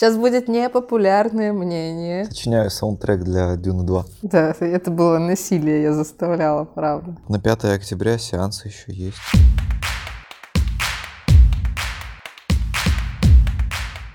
Сейчас будет непопулярное мнение. Сочиняю саундтрек для Дюны 2. Да, это было насилие, я заставляла, правда. На 5 октября сеансы еще есть.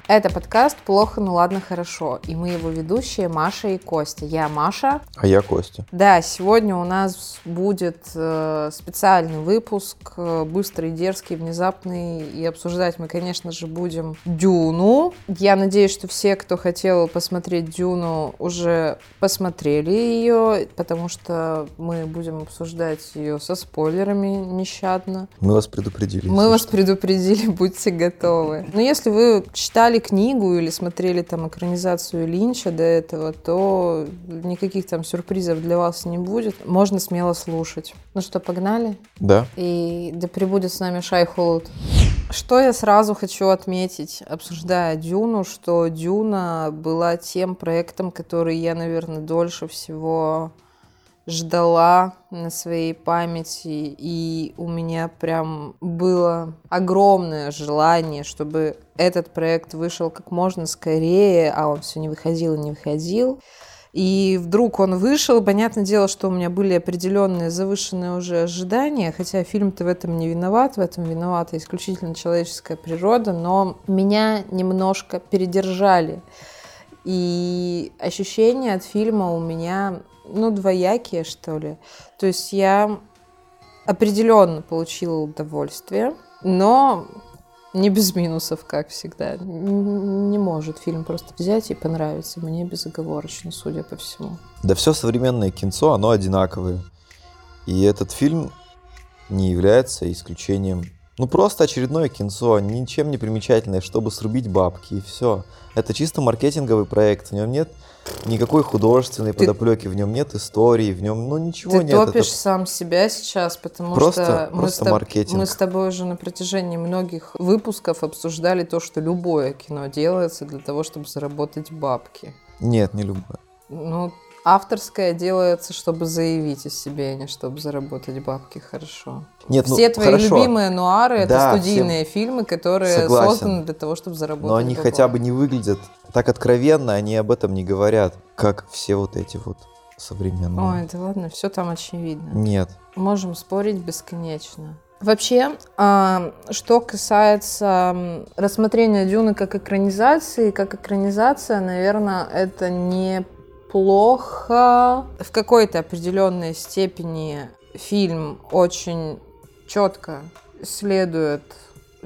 Это подкаст «Плохо, ну ладно, хорошо». И мы его ведущие Маша и Костя. Я Маша. А я Костя. Да, сегодня у нас будет э, специальный выпуск, э, быстрый, дерзкий, внезапный. И обсуждать мы, конечно же, будем Дюну. Я надеюсь, что все, кто хотел посмотреть Дюну, уже посмотрели ее, потому что мы будем обсуждать ее со спойлерами нещадно. Мы вас предупредили. Мы вас предупредили, будьте готовы. Но если вы читали книгу или смотрели там экранизацию Линча до этого, то никаких там сюрпризов для вас не будет. Можно смело слушать. Ну что, погнали? Да. И да прибудет с нами Шай Холод. Что я сразу хочу отметить, обсуждая Дюну, что Дюна была тем проектом, который я, наверное, дольше всего ждала на своей памяти, и у меня прям было огромное желание, чтобы этот проект вышел как можно скорее, а он все не выходил и не выходил. И вдруг он вышел. Понятное дело, что у меня были определенные завышенные уже ожидания, хотя фильм-то в этом не виноват, в этом виновата исключительно человеческая природа, но меня немножко передержали. И ощущения от фильма у меня ну, двоякие, что ли. То есть я определенно получила удовольствие, но не без минусов, как всегда. Не может фильм просто взять и понравиться мне безоговорочно, судя по всему. Да все современное кинцо, оно одинаковое. И этот фильм не является исключением. Ну, просто очередное кинцо, ничем не примечательное, чтобы срубить бабки, и все. Это чисто маркетинговый проект, в нем нет никакой художественной ты, подоплеки, в нем нет истории, в нем, ну, ничего ты нет. Ты топишь это... сам себя сейчас, потому просто, что мы, просто с маркетинг. мы с тобой уже на протяжении многих выпусков обсуждали то, что любое кино делается для того, чтобы заработать бабки. Нет, не любое. Ну, авторское делается, чтобы заявить о себе, а не чтобы заработать бабки хорошо. Нет, все ну, твои хорошо. любимые нуары да, это студийные всем... фильмы, которые Согласен. созданы для того, чтобы заработать. Но они бабла. хотя бы не выглядят так откровенно, они об этом не говорят, как все вот эти вот современные. Ой, да ладно, все там очевидно. Нет. Можем спорить бесконечно. Вообще, а, что касается рассмотрения Дюны как экранизации, как экранизация, наверное, это не плохо. В какой-то определенной степени фильм очень четко следует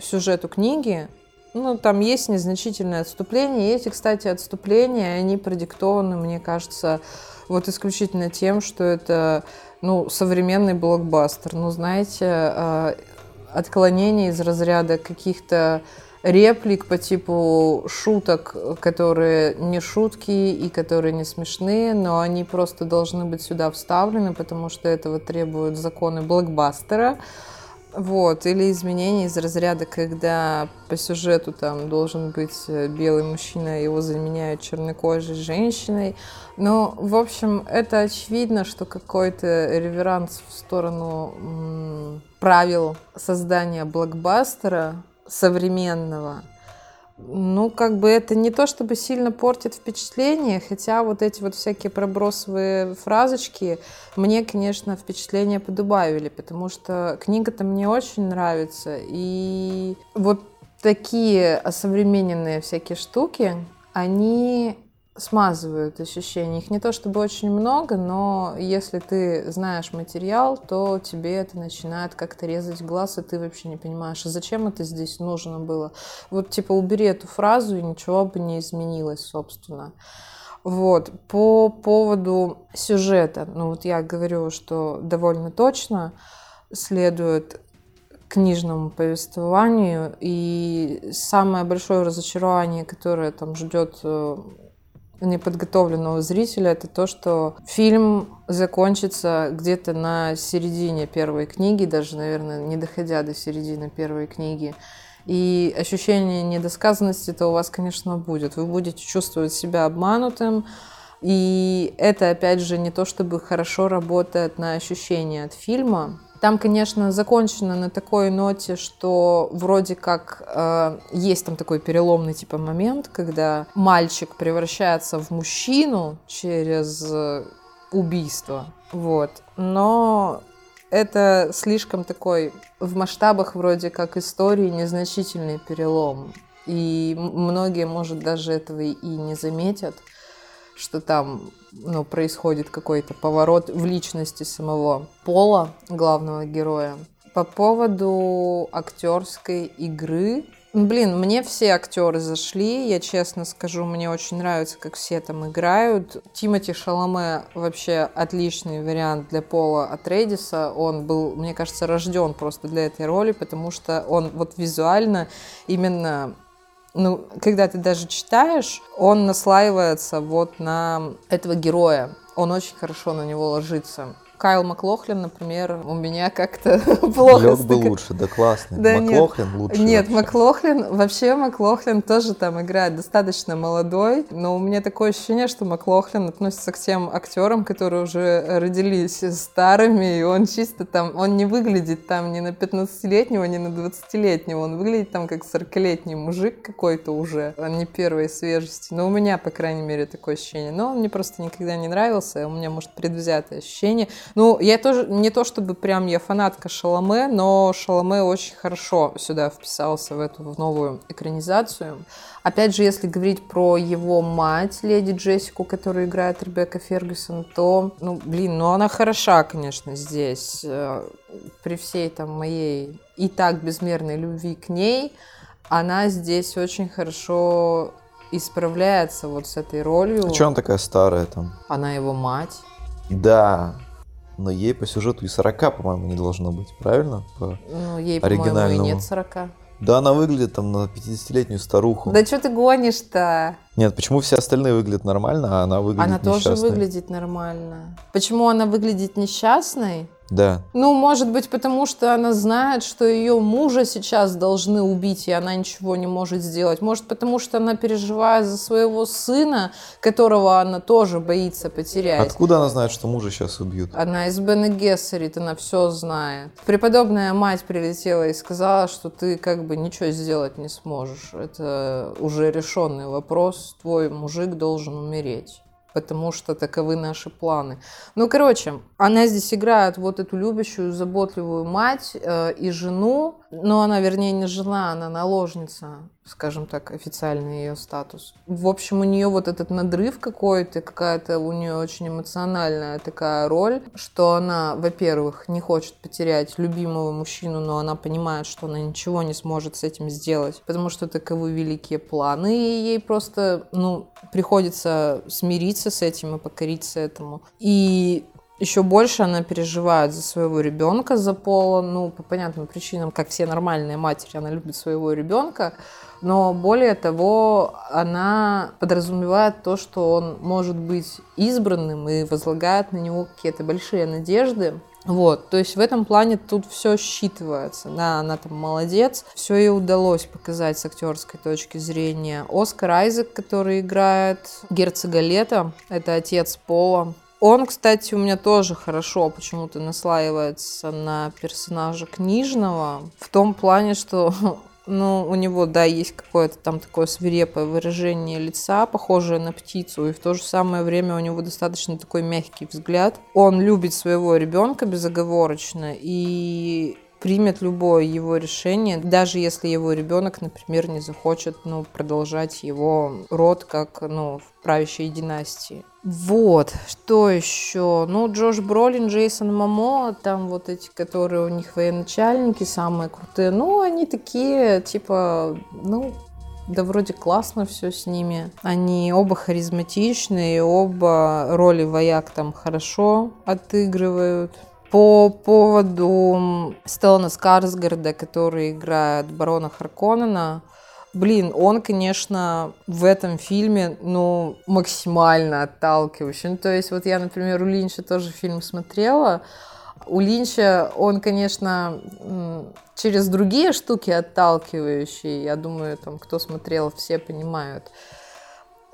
сюжету книги. Ну, там есть незначительные отступления. Эти, кстати, отступления, они продиктованы, мне кажется, вот исключительно тем, что это, ну, современный блокбастер. Ну, знаете, а, отклонение из разряда каких-то реплик по типу шуток, которые не шутки и которые не смешные, но они просто должны быть сюда вставлены, потому что этого требуют законы блокбастера. Вот, или изменения из разряда, когда по сюжету там должен быть э, белый мужчина, его заменяют чернокожей женщиной. Но, в общем, это очевидно, что какой-то реверанс в сторону м- правил создания блокбастера современного, ну, как бы это не то, чтобы сильно портит впечатление, хотя вот эти вот всякие пробросовые фразочки мне, конечно, впечатление подубавили, потому что книга-то мне очень нравится, и вот такие осовремененные всякие штуки, они смазывают ощущения. Их не то чтобы очень много, но если ты знаешь материал, то тебе это начинает как-то резать глаз, и ты вообще не понимаешь, а зачем это здесь нужно было. Вот типа убери эту фразу, и ничего бы не изменилось, собственно. Вот. По поводу сюжета, ну вот я говорю, что довольно точно следует книжному повествованию, и самое большое разочарование, которое там ждет э, неподготовленного зрителя, это то, что фильм закончится где-то на середине первой книги, даже, наверное, не доходя до середины первой книги. И ощущение недосказанности-то у вас, конечно, будет. Вы будете чувствовать себя обманутым, и это, опять же, не то чтобы хорошо работает на ощущение от фильма, Там, конечно, закончено на такой ноте, что вроде как э, есть там такой переломный типа момент, когда мальчик превращается в мужчину через э, убийство. Вот. Но это слишком такой в масштабах вроде как истории незначительный перелом. И многие, может, даже этого и не заметят, что там ну, происходит какой-то поворот в личности самого Пола, главного героя. По поводу актерской игры, Блин, мне все актеры зашли, я честно скажу, мне очень нравится, как все там играют. Тимати Шаломе вообще отличный вариант для Пола Атрейдиса. Он был, мне кажется, рожден просто для этой роли, потому что он вот визуально именно ну, когда ты даже читаешь, он наслаивается вот на этого героя. Он очень хорошо на него ложится. Кайл Маклохлин, например, у меня как-то плохо. Лег бы лучше, да классный. Да Маклохлин нет, лучше. Нет, вообще. Маклохлин, вообще Маклохлин тоже там играет достаточно молодой, но у меня такое ощущение, что Маклохлин относится к тем актерам, которые уже родились старыми, и он чисто там, он не выглядит там ни на 15-летнего, ни на 20-летнего, он выглядит там как 40-летний мужик какой-то уже, а не первой свежести. Но у меня, по крайней мере, такое ощущение. Но он мне просто никогда не нравился, у меня, может, предвзятое ощущение. Ну, я тоже, не то чтобы прям я фанатка Шаломе, но Шаломе очень хорошо сюда вписался в эту в новую экранизацию. Опять же, если говорить про его мать, леди Джессику, которую играет Ребекка Фергюсон, то, ну, блин, ну она хороша, конечно, здесь. Э, при всей там моей и так безмерной любви к ней, она здесь очень хорошо исправляется вот с этой ролью. А что она такая старая там? Она его мать. Да, но ей по сюжету и 40, по-моему, не должно быть, правильно? По ну, ей, по-моему, и нет 40. Да, она выглядит там на 50-летнюю старуху. Да что ты гонишь-то? Нет, почему все остальные выглядят нормально, а она выглядит Она несчастной? тоже выглядит нормально. Почему она выглядит несчастной? Да. Ну, может быть, потому что она знает, что ее мужа сейчас должны убить, и она ничего не может сделать. Может, потому что она переживает за своего сына, которого она тоже боится потерять. Откуда она знает, что мужа сейчас убьют? Она из Бене Гессерит, она все знает. Преподобная мать прилетела и сказала, что ты как бы ничего сделать не сможешь. Это уже решенный вопрос. Твой мужик должен умереть потому что таковы наши планы. Ну, короче, она здесь играет вот эту любящую, заботливую мать э, и жену, но она, вернее, не жена, она наложница, скажем так, официальный ее статус. В общем, у нее вот этот надрыв какой-то, какая-то у нее очень эмоциональная такая роль, что она, во-первых, не хочет потерять любимого мужчину, но она понимает, что она ничего не сможет с этим сделать, потому что таковы великие планы, и ей просто, ну, приходится смириться с этим и покориться этому. И еще больше она переживает за своего ребенка, за Пола, ну, по понятным причинам, как все нормальные матери, она любит своего ребенка, но более того, она подразумевает то, что он может быть избранным и возлагает на него какие-то большие надежды. Вот, то есть в этом плане тут все считывается. Да, она там молодец. Все ей удалось показать с актерской точки зрения. Оскар Айзек, который играет герцога Лета, это отец Пола. Он, кстати, у меня тоже хорошо почему-то наслаивается на персонажа книжного. В том плане, что ну, у него, да, есть какое-то там такое свирепое выражение лица, похожее на птицу, и в то же самое время у него достаточно такой мягкий взгляд. Он любит своего ребенка безоговорочно, и примет любое его решение, даже если его ребенок, например, не захочет ну, продолжать его род как ну, в правящей династии. Вот, что еще? Ну, Джош Бролин, Джейсон Мамо, там вот эти, которые у них военачальники, самые крутые, ну, они такие, типа, ну, да вроде классно все с ними. Они оба харизматичные, оба роли вояк там хорошо отыгрывают. По поводу Стеллана Скарсгарда, который играет барона Харконнена, Блин, он, конечно, в этом фильме, ну, максимально отталкивающий. Ну, то есть, вот я, например, у Линча тоже фильм смотрела. У Линча он, конечно, через другие штуки отталкивающий. Я думаю, там, кто смотрел, все понимают.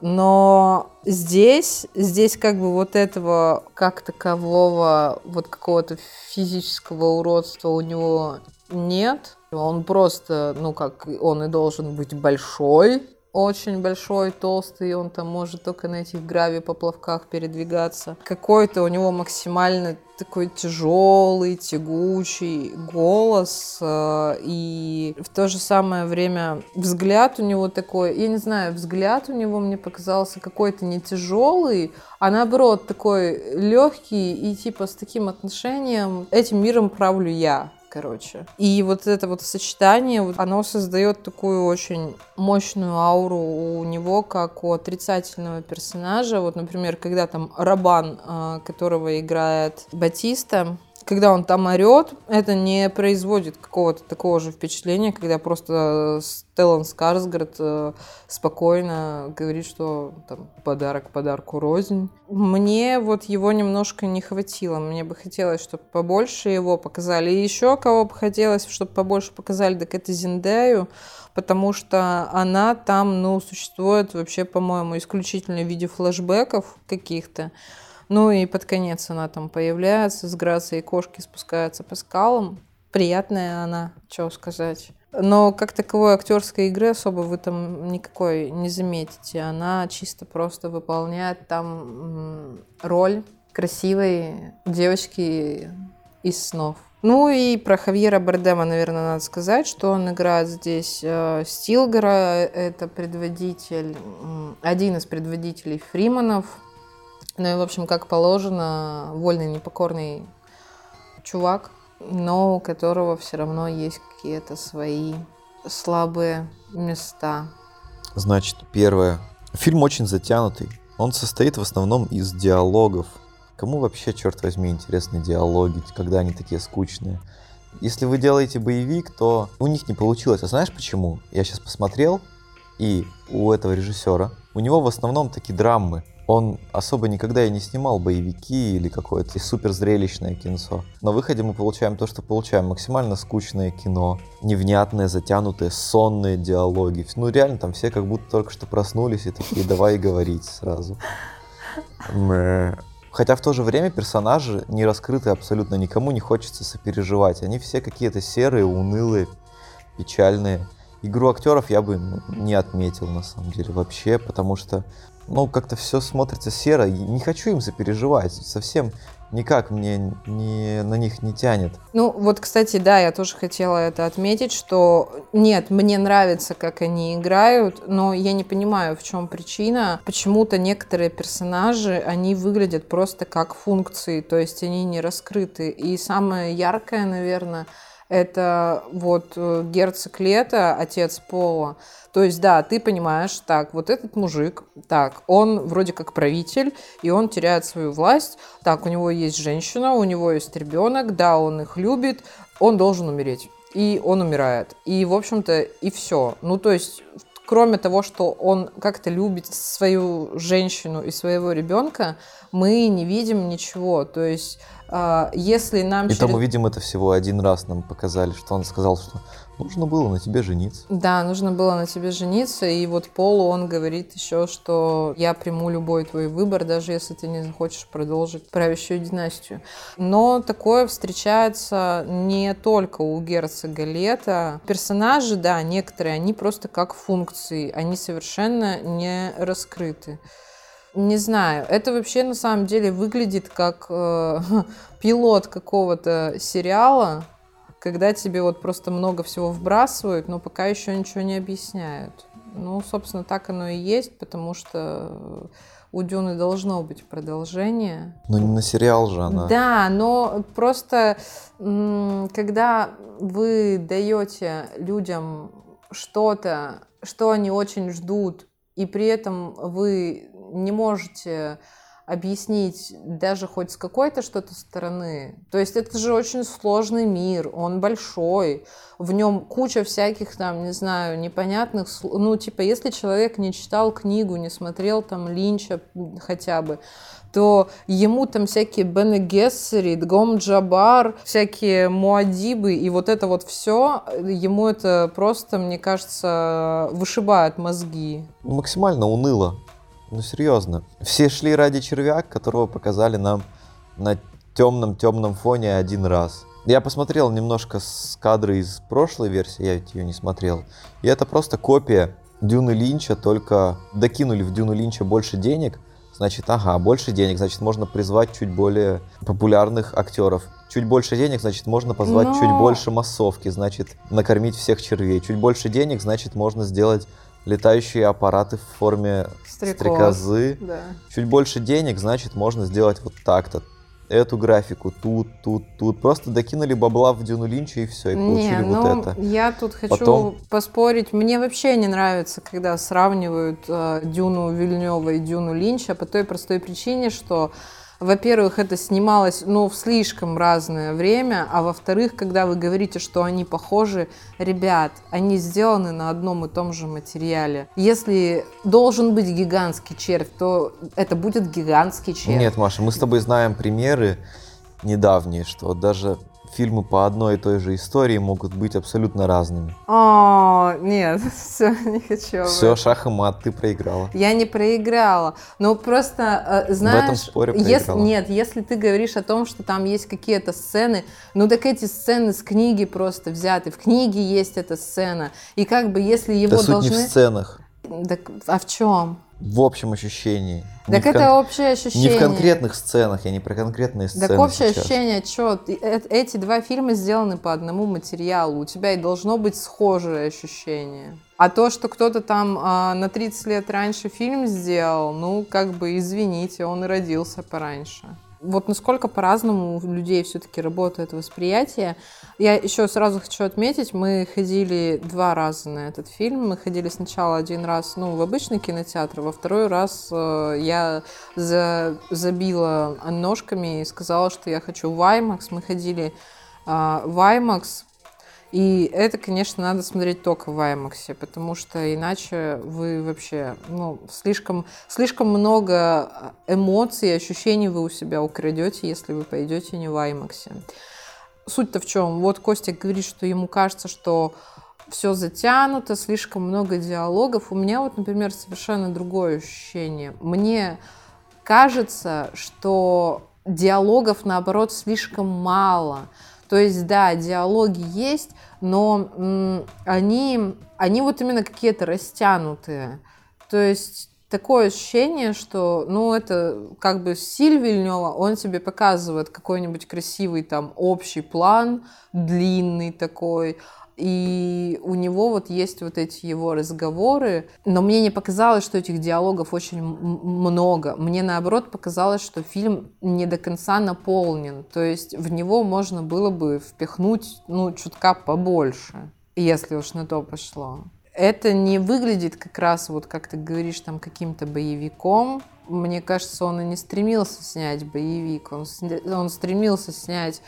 Но здесь, здесь как бы вот этого как такового, вот какого-то физического уродства у него нет. Он просто, ну как, он и должен быть большой, очень большой, толстый, он там может только на этих грави-поплавках передвигаться. Какой-то у него максимально такой тяжелый, тягучий голос, э, и в то же самое время взгляд у него такой, я не знаю, взгляд у него мне показался какой-то не тяжелый, а наоборот такой легкий и типа с таким отношением этим миром правлю я короче. И вот это вот сочетание, оно создает такую очень мощную ауру у него, как у отрицательного персонажа. Вот, например, когда там Рабан, а, которого играет Батиста, когда он там орет, это не производит какого-то такого же впечатления, когда просто Стеллан Скарсгард э, спокойно говорит, что там подарок подарку рознь. Мне вот его немножко не хватило. Мне бы хотелось, чтобы побольше его показали. И еще кого бы хотелось, чтобы побольше показали, так это Зиндею, потому что она там, ну, существует вообще, по-моему, исключительно в виде флэшбэков каких-то. Ну и под конец она там появляется с грацией кошки, спускается по скалам. Приятная она, что сказать. Но как таковой актерской игры особо вы там никакой не заметите. Она чисто просто выполняет там роль красивой девочки из снов. Ну и про Хавьера Бардема, наверное, надо сказать, что он играет здесь э, Стилгера, это предводитель, один из предводителей Фриманов, ну и, в общем, как положено, вольный, непокорный чувак, но у которого все равно есть какие-то свои слабые места. Значит, первое. Фильм очень затянутый. Он состоит в основном из диалогов. Кому вообще, черт возьми, интересны диалоги, когда они такие скучные? Если вы делаете боевик, то у них не получилось. А знаешь почему? Я сейчас посмотрел, и у этого режиссера, у него в основном такие драмы. Он особо никогда и не снимал боевики или какое-то супер зрелищное кинцо. На выходе мы получаем то, что получаем. Максимально скучное кино, невнятные, затянутые, сонные диалоги. Ну реально там все как будто только что проснулись и такие давай говорить сразу. Хотя в то же время персонажи не раскрыты абсолютно никому, не хочется сопереживать. Они все какие-то серые, унылые, печальные. Игру актеров я бы не отметил на самом деле вообще, потому что ну, как-то все смотрится серо. Не хочу им запереживать. Совсем никак мне не, на них не тянет. Ну, вот, кстати, да, я тоже хотела это отметить, что нет, мне нравится, как они играют, но я не понимаю, в чем причина. Почему-то некоторые персонажи, они выглядят просто как функции, то есть они не раскрыты. И самое яркое, наверное, это вот э, герцог Лето, отец Пола. То есть, да, ты понимаешь, так, вот этот мужик, так, он вроде как правитель, и он теряет свою власть, так, у него есть женщина, у него есть ребенок, да, он их любит, он должен умереть. И он умирает. И, в общем-то, и все. Ну, то есть, кроме того, что он как-то любит свою женщину и своего ребенка, мы не видим ничего. То есть, а, если нам... И через... то мы видим это всего один раз, нам показали, что он сказал, что нужно было на тебе жениться. Да, нужно было на тебе жениться, и вот Полу он говорит еще, что я приму любой твой выбор, даже если ты не захочешь продолжить правящую династию. Но такое встречается не только у герцога Лета. Персонажи, да, некоторые, они просто как функции, они совершенно не раскрыты. Не знаю, это вообще на самом деле выглядит как э, пилот какого-то сериала, когда тебе вот просто много всего вбрасывают, но пока еще ничего не объясняют. Ну, собственно, так оно и есть, потому что у Дюны должно быть продолжение. Но не на сериал же она. Да, но просто когда вы даете людям что-то, что они очень ждут, и при этом вы не можете объяснить даже хоть с какой-то что-то стороны. То есть это же очень сложный мир, он большой, в нем куча всяких там, не знаю, непонятных, ну типа если человек не читал книгу, не смотрел там Линча хотя бы, то ему там всякие Бене Гессери, Дгом Джабар, всякие Муадибы, и вот это вот все, ему это просто, мне кажется, вышибает мозги. Максимально уныло Ну, серьезно. Все шли ради червяк, которого показали нам на темном-темном фоне один раз. Я посмотрел немножко с кадры из прошлой версии, я ведь ее не смотрел. И это просто копия Дюны Линча, только докинули в Дюну Линча больше денег. Значит, ага, больше денег, значит, можно призвать чуть более популярных актеров. Чуть больше денег, значит, можно позвать Но- чуть больше массовки, значит, накормить всех червей. Чуть больше денег, значит, можно сделать летающие аппараты в форме Стрекоз. стрекозы. Да. Чуть больше денег, значит, можно сделать вот так-то. Эту графику тут, тут, тут. Просто докинули бабла в Дюну Линча и все, и получили Не, вот ну, это. я тут хочу Потом- поспорить. Мне вообще не нравится, когда сравнивают э, Дюну Вильнева и Дюну Линча по той простой причине, что, во-первых, это снималось, ну, в слишком разное время, а во-вторых, когда вы говорите, что они похожи, ребят, они сделаны на одном и том же материале. Если должен быть гигантский червь, то это будет гигантский червь. Нет, Маша, мы с тобой знаем примеры недавние, что даже фильмы по одной и той же истории могут быть абсолютно разными. О, нет, все, не хочу. Все, этом. шах и мат, ты проиграла. Я не проиграла. Но просто, э, знаешь, споре если, нет, если ты говоришь о том, что там есть какие-то сцены, ну так эти сцены с книги просто взяты. В книге есть эта сцена. И как бы если его Да суть должны... не в сценах, Так, а в чем? В общем ощущении. Не Так в это кон- общее ощущение. Не в конкретных сценах, я не про конкретные сцены Так общее сейчас. ощущение, что эти два фильма сделаны по одному материалу. У тебя и должно быть схожее ощущение. А то, что кто-то там а, на 30 лет раньше фильм сделал, ну, как бы, извините, он и родился пораньше. Вот насколько по-разному у людей все-таки работает восприятие. Я еще сразу хочу отметить, мы ходили два раза на этот фильм. Мы ходили сначала один раз ну, в обычный кинотеатр, во второй раз э, я за- забила ножками и сказала, что я хочу в IMAX. Мы ходили а, в IMAX, и это, конечно, надо смотреть только в IMAX, потому что иначе вы вообще, ну, слишком, слишком много эмоций и ощущений вы у себя украдете, если вы пойдете не в IMAX. Суть-то в чем? Вот Костик говорит, что ему кажется, что все затянуто, слишком много диалогов. У меня вот, например, совершенно другое ощущение. Мне кажется, что диалогов, наоборот, слишком мало. То есть, да, диалоги есть, но они, они вот именно какие-то растянутые. То есть такое ощущение, что, ну, это как бы стиль Вильнева, он тебе показывает какой-нибудь красивый там общий план, длинный такой, и у него вот есть вот эти его разговоры, но мне не показалось, что этих диалогов очень много. Мне наоборот показалось, что фильм не до конца наполнен. То есть в него можно было бы впихнуть, ну, чутка побольше, если уж на то пошло. Это не выглядит как раз, вот как ты говоришь, там каким-то боевиком. Мне кажется, он и не стремился снять боевик. Он, он стремился снять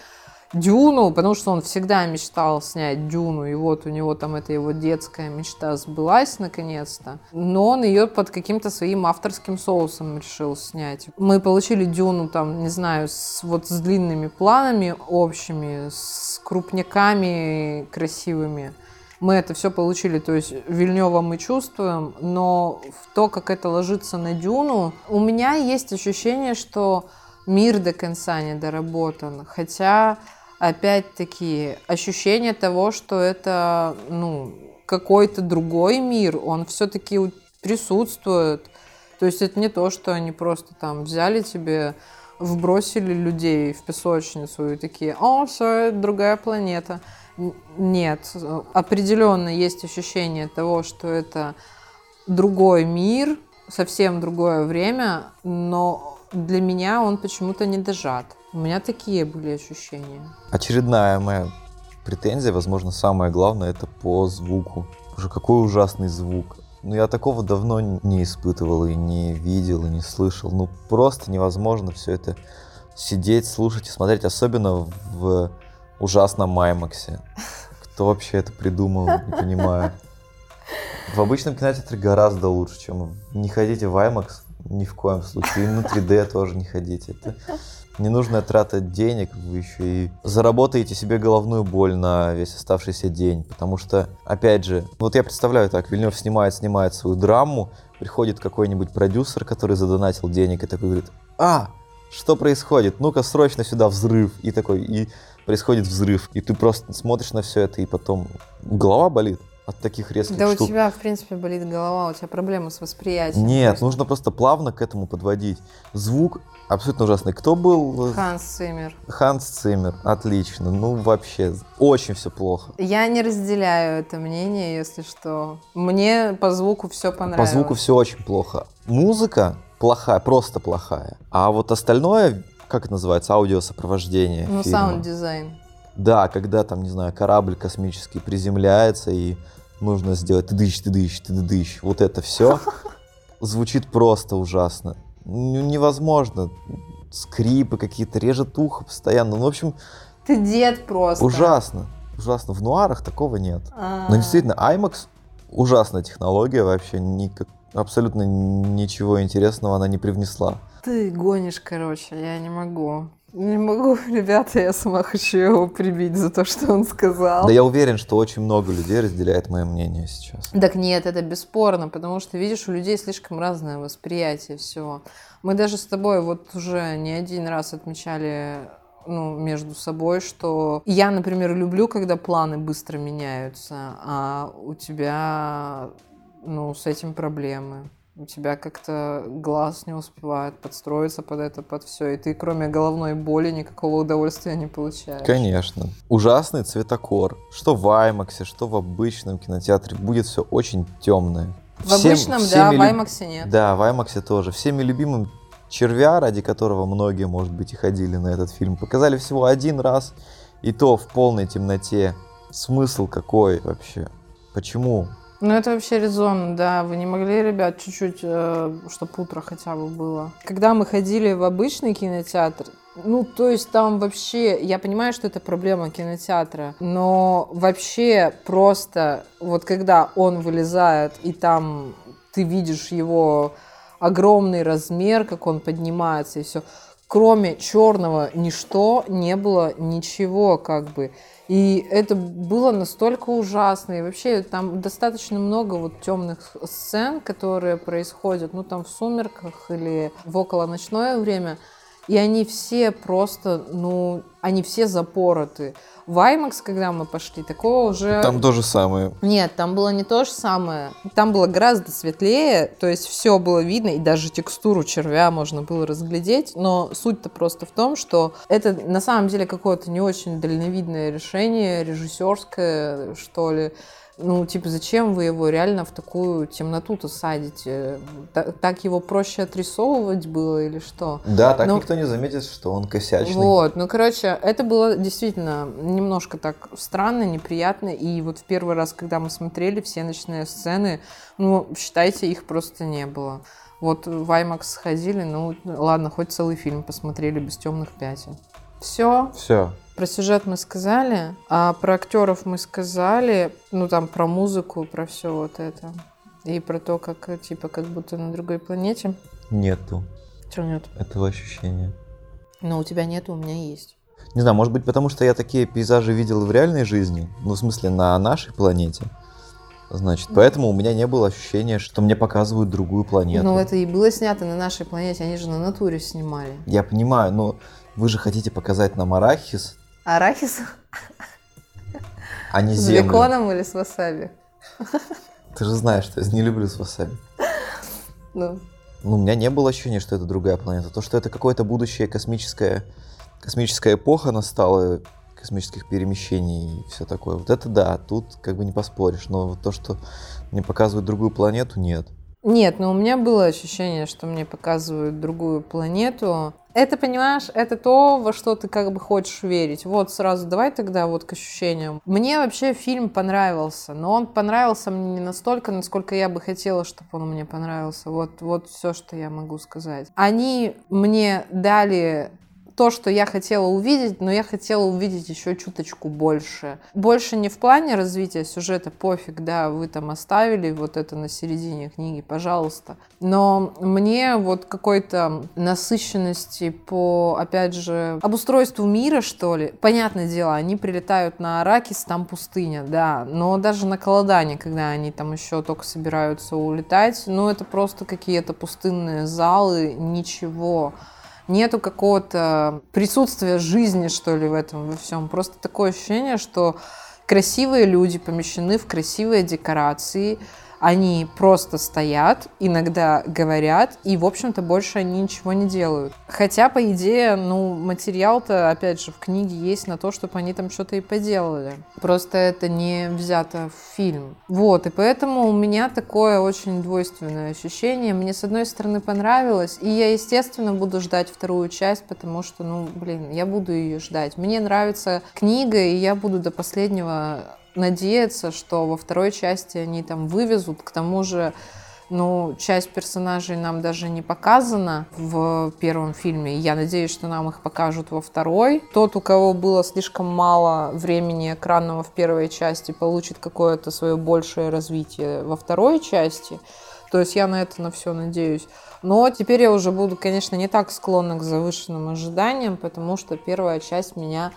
Дюну, потому что он всегда мечтал снять Дюну, и вот у него там эта его детская мечта сбылась наконец-то. Но он ее под каким-то своим авторским соусом решил снять. Мы получили Дюну там, не знаю, с, вот с длинными планами общими, с крупняками красивыми. Мы это все получили, то есть Вильнева мы чувствуем, но в то, как это ложится на Дюну, у меня есть ощущение, что мир до конца не доработан. Хотя, опять-таки, ощущение того, что это, ну, какой-то другой мир, он все-таки присутствует. То есть это не то, что они просто там взяли тебе, вбросили людей в песочницу и такие, о, все, другая планета. Нет, определенно есть ощущение того, что это другой мир, совсем другое время, но для меня он почему-то не дожат. У меня такие были ощущения. Очередная моя претензия, возможно, самое главное, это по звуку. Уже какой ужасный звук. Ну, я такого давно не испытывал и не видел, и не слышал. Ну, просто невозможно все это сидеть, слушать и смотреть, особенно в ужасном Маймаксе. Кто вообще это придумал, не понимаю. В обычном кинотеатре гораздо лучше, чем... Не ходите в IMAX ни в коем случае. И на 3D тоже не ходите. Это ненужная трата денег, вы еще и заработаете себе головную боль на весь оставшийся день. Потому что, опять же, вот я представляю так, Вильнев снимает, снимает свою драму, приходит какой-нибудь продюсер, который задонатил денег и такой говорит, а, что происходит? Ну-ка, срочно сюда взрыв. И такой, и происходит взрыв. И ты просто смотришь на все это, и потом голова болит от таких резких Да штук. у тебя, в принципе, болит голова, у тебя проблемы с восприятием. Нет, просто. нужно просто плавно к этому подводить. Звук абсолютно ужасный. Кто был? Ханс Циммер. Ханс Циммер. Отлично. Ну, вообще, очень все плохо. Я не разделяю это мнение, если что. Мне по звуку все По понравилось. звуку все очень плохо. Музыка плохая, просто плохая. А вот остальное, как это называется, аудиосопровождение Ну, фильма. саунд-дизайн. Да, когда там, не знаю, корабль космический приземляется и нужно сделать тыдыщ, тыдыщ, тыдыщ. Вот это все звучит просто ужасно. Невозможно. Скрипы какие-то, режет ухо постоянно. Ну, в общем, Ты дед просто. ужасно. Ужасно. В нуарах такого нет. А. Но действительно, IMAX ужасная технология вообще. Никак, абсолютно ничего интересного она не привнесла. Ты гонишь, короче, я не могу. Не могу, ребята, я сама хочу его прибить за то, что он сказал. Да я уверен, что очень много людей разделяет мое мнение сейчас. Так нет, это бесспорно, потому что, видишь, у людей слишком разное восприятие всего. Мы даже с тобой вот уже не один раз отмечали ну, между собой, что я, например, люблю, когда планы быстро меняются, а у тебя, ну, с этим проблемы. У тебя как-то глаз не успевает подстроиться под это, под все, и ты, кроме головной боли, никакого удовольствия не получаешь. Конечно. Ужасный цветокор. Что в IMAX, что в обычном кинотеатре. Будет все очень темное. В обычном, да, в IMAX нет. Да, в IMAX тоже. Всеми любимым червя, ради которого многие, может быть, и ходили на этот фильм, показали всего один раз. И то в полной темноте. Смысл какой вообще? Почему? Ну, это вообще резонно, да. Вы не могли, ребят, чуть-чуть, э, чтобы утро хотя бы было. Когда мы ходили в обычный кинотеатр, ну, то есть там вообще, я понимаю, что это проблема кинотеатра, но вообще просто, вот когда он вылезает, и там ты видишь его огромный размер, как он поднимается, и все. Кроме черного ничто не было ничего, как бы. И это было настолько ужасно. И вообще там достаточно много вот темных сцен, которые происходят, ну там в сумерках или в околоночное время. И они все просто, ну, они все запороты. В IMAX, когда мы пошли, такого уже... Там то же самое. Нет, там было не то же самое. Там было гораздо светлее, то есть все было видно, и даже текстуру червя можно было разглядеть. Но суть-то просто в том, что это на самом деле какое-то не очень дальновидное решение, режиссерское, что ли. Ну, типа, зачем вы его реально в такую темноту-то садите? Так, так его проще отрисовывать было или что? Да, так Ну, никто не заметит, что он косячный. Вот, ну, короче, это было действительно немножко так странно, неприятно. И вот в первый раз, когда мы смотрели все ночные сцены, ну, считайте, их просто не было. Вот в IMAX сходили, ну, ладно, хоть целый фильм посмотрели без темных пятен. Все, Все. Про сюжет мы сказали, а про актеров мы сказали, ну, там, про музыку, про все вот это. И про то, как, типа, как будто на другой планете. Нету Чего нет? этого ощущения. Но у тебя нет, у меня есть. Не знаю, может быть, потому что я такие пейзажи видел в реальной жизни, ну, в смысле, на нашей планете. Значит, поэтому у меня не было ощущения, что мне показывают другую планету. Ну, это и было снято на нашей планете, они же на натуре снимали. Я понимаю, но вы же хотите показать нам арахис, Арахис а не с землю. беконом или с васаби? Ты же знаешь, что я не люблю с васаби. Ну, Ну, у меня не было ощущения, что это другая планета. То, что это какое-то будущее космическое, космическая эпоха настала, космических перемещений и все такое. Вот это да, тут как бы не поспоришь. Но вот то, что мне показывают другую планету, нет. Нет, но у меня было ощущение, что мне показывают другую планету. Это, понимаешь, это то, во что ты как бы хочешь верить. Вот сразу давай тогда вот к ощущениям. Мне вообще фильм понравился, но он понравился мне не настолько, насколько я бы хотела, чтобы он мне понравился. Вот, вот все, что я могу сказать. Они мне дали то, что я хотела увидеть, но я хотела увидеть еще чуточку больше. Больше не в плане развития сюжета, пофиг, да, вы там оставили вот это на середине книги, пожалуйста. Но мне вот какой-то насыщенности по, опять же, обустройству мира, что ли. Понятное дело, они прилетают на Аракис, там пустыня, да, но даже на Колодане, когда они там еще только собираются улетать, ну это просто какие-то пустынные залы, ничего нету какого-то присутствия жизни, что ли, в этом во всем. Просто такое ощущение, что красивые люди помещены в красивые декорации, они просто стоят, иногда говорят, и, в общем-то, больше они ничего не делают. Хотя, по идее, ну, материал-то, опять же, в книге есть на то, чтобы они там что-то и поделали. Просто это не взято в фильм. Вот, и поэтому у меня такое очень двойственное ощущение. Мне, с одной стороны, понравилось, и я, естественно, буду ждать вторую часть, потому что, ну, блин, я буду ее ждать. Мне нравится книга, и я буду до последнего надеяться, что во второй части они там вывезут. К тому же, ну, часть персонажей нам даже не показана в первом фильме. Я надеюсь, что нам их покажут во второй. Тот, у кого было слишком мало времени экранного в первой части, получит какое-то свое большее развитие во второй части. То есть я на это на все надеюсь. Но теперь я уже буду, конечно, не так склонна к завышенным ожиданиям, потому что первая часть меня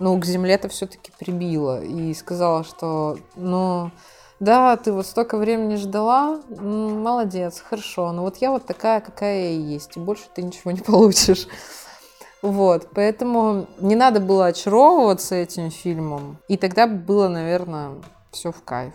ну, к земле-то все-таки прибила и сказала, что, ну, да, ты вот столько времени ждала, молодец, хорошо, но вот я вот такая, какая я есть, и больше ты ничего не получишь. Вот, поэтому не надо было очаровываться этим фильмом, и тогда было, наверное, все в кайф.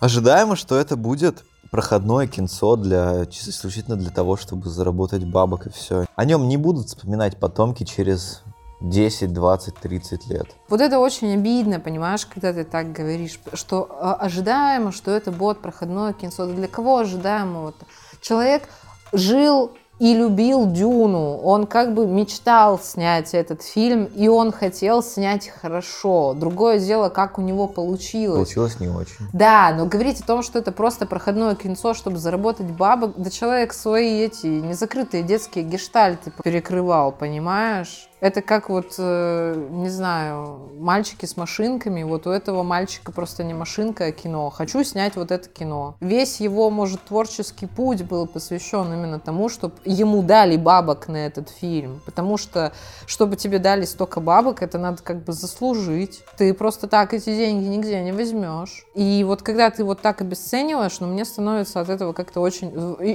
Ожидаемо, что это будет проходное кинцо для исключительно для того, чтобы заработать бабок и все. О нем не будут вспоминать потомки через 10, 20, 30 лет. Вот это очень обидно, понимаешь, когда ты так говоришь, что а, ожидаемо, что это будет проходное кинцо. Для кого ожидаемо? Вот? Человек жил и любил Дюну. Он как бы мечтал снять этот фильм, и он хотел снять хорошо. Другое дело, как у него получилось. Получилось не очень. Да, но говорить о том, что это просто проходное кинцо, чтобы заработать бабок, да человек свои эти незакрытые детские гештальты перекрывал, понимаешь? Это как вот, э, не знаю, мальчики с машинками. Вот у этого мальчика просто не машинка, а кино. Хочу снять вот это кино. Весь его, может, творческий путь был посвящен именно тому, чтобы ему дали бабок на этот фильм. Потому что, чтобы тебе дали столько бабок, это надо как бы заслужить. Ты просто так эти деньги нигде не возьмешь. И вот когда ты вот так обесцениваешь, ну, мне становится от этого как-то очень,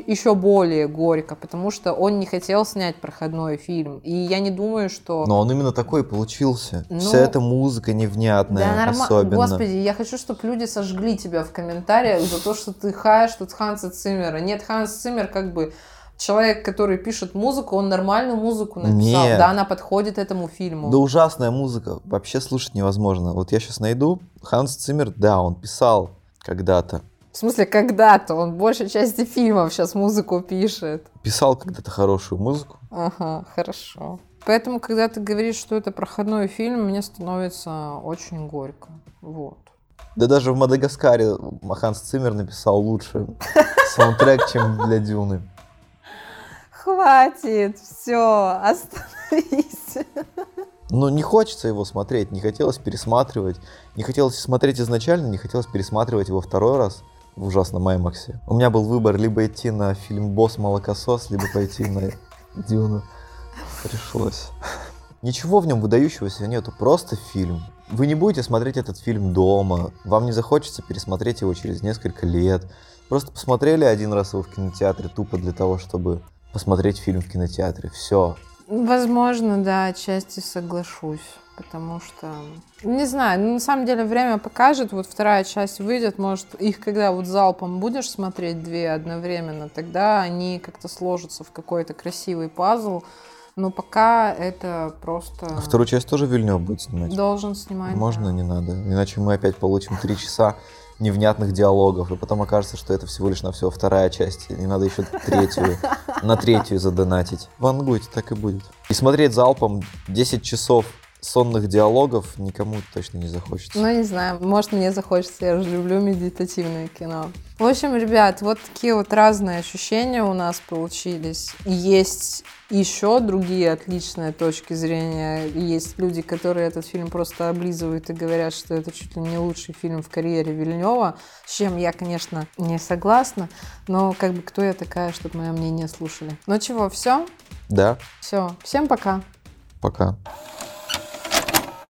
еще более горько, потому что он не хотел снять проходной фильм. И я не думаю, что... Но он именно такой получился. Ну, Вся эта музыка невнятная да, норма... особенно. Господи, я хочу, чтобы люди сожгли тебя в комментариях за то, что ты хаешь тут Ханса Циммера. Нет, Ханс Циммер как бы человек, который пишет музыку, он нормальную музыку написал. Нет. Да, она подходит этому фильму. Да ужасная музыка. Вообще слушать невозможно. Вот я сейчас найду. Ханс Циммер, да, он писал когда-то. В смысле, когда-то? Он большей части фильмов сейчас музыку пишет. Писал когда-то хорошую музыку. Ага, хорошо. Поэтому, когда ты говоришь, что это проходной фильм, мне становится очень горько. Вот. Да даже в Мадагаскаре Ханс Циммер написал лучше саундтрек, чем для Дюны. Хватит, все, остановись. Ну, не хочется его смотреть, не хотелось пересматривать. Не хотелось смотреть изначально, не хотелось пересматривать его второй раз в ужасном Аймаксе. У меня был выбор либо идти на фильм «Босс молокосос», либо пойти на Дюну. Пришлось. Ничего в нем выдающегося нету, просто фильм. Вы не будете смотреть этот фильм дома, вам не захочется пересмотреть его через несколько лет. Просто посмотрели один раз его в кинотеатре тупо для того, чтобы посмотреть фильм в кинотеатре. Все. Возможно, да, отчасти соглашусь. Потому что, не знаю, ну, на самом деле время покажет, вот вторая часть выйдет, может, их когда вот залпом будешь смотреть две одновременно, тогда они как-то сложатся в какой-то красивый пазл, но пока это просто... А вторую часть тоже Вильнев будет снимать? Должен снимать, Можно, да. не надо. Иначе мы опять получим три часа невнятных диалогов, и потом окажется, что это всего лишь на всего вторая часть, и надо еще третью, на третью задонатить. Вангуйте, так и будет. И смотреть залпом 10 часов сонных диалогов никому точно не захочется. Ну, не знаю, может, мне захочется, я же люблю медитативное кино. В общем, ребят, вот такие вот разные ощущения у нас получились. Есть еще другие отличные точки зрения. Есть люди, которые этот фильм просто облизывают и говорят, что это чуть ли не лучший фильм в карьере Вильнева, с чем я, конечно, не согласна, но как бы кто я такая, чтобы мое мнение слушали. Ну чего, все? Да. Все, всем пока. Пока.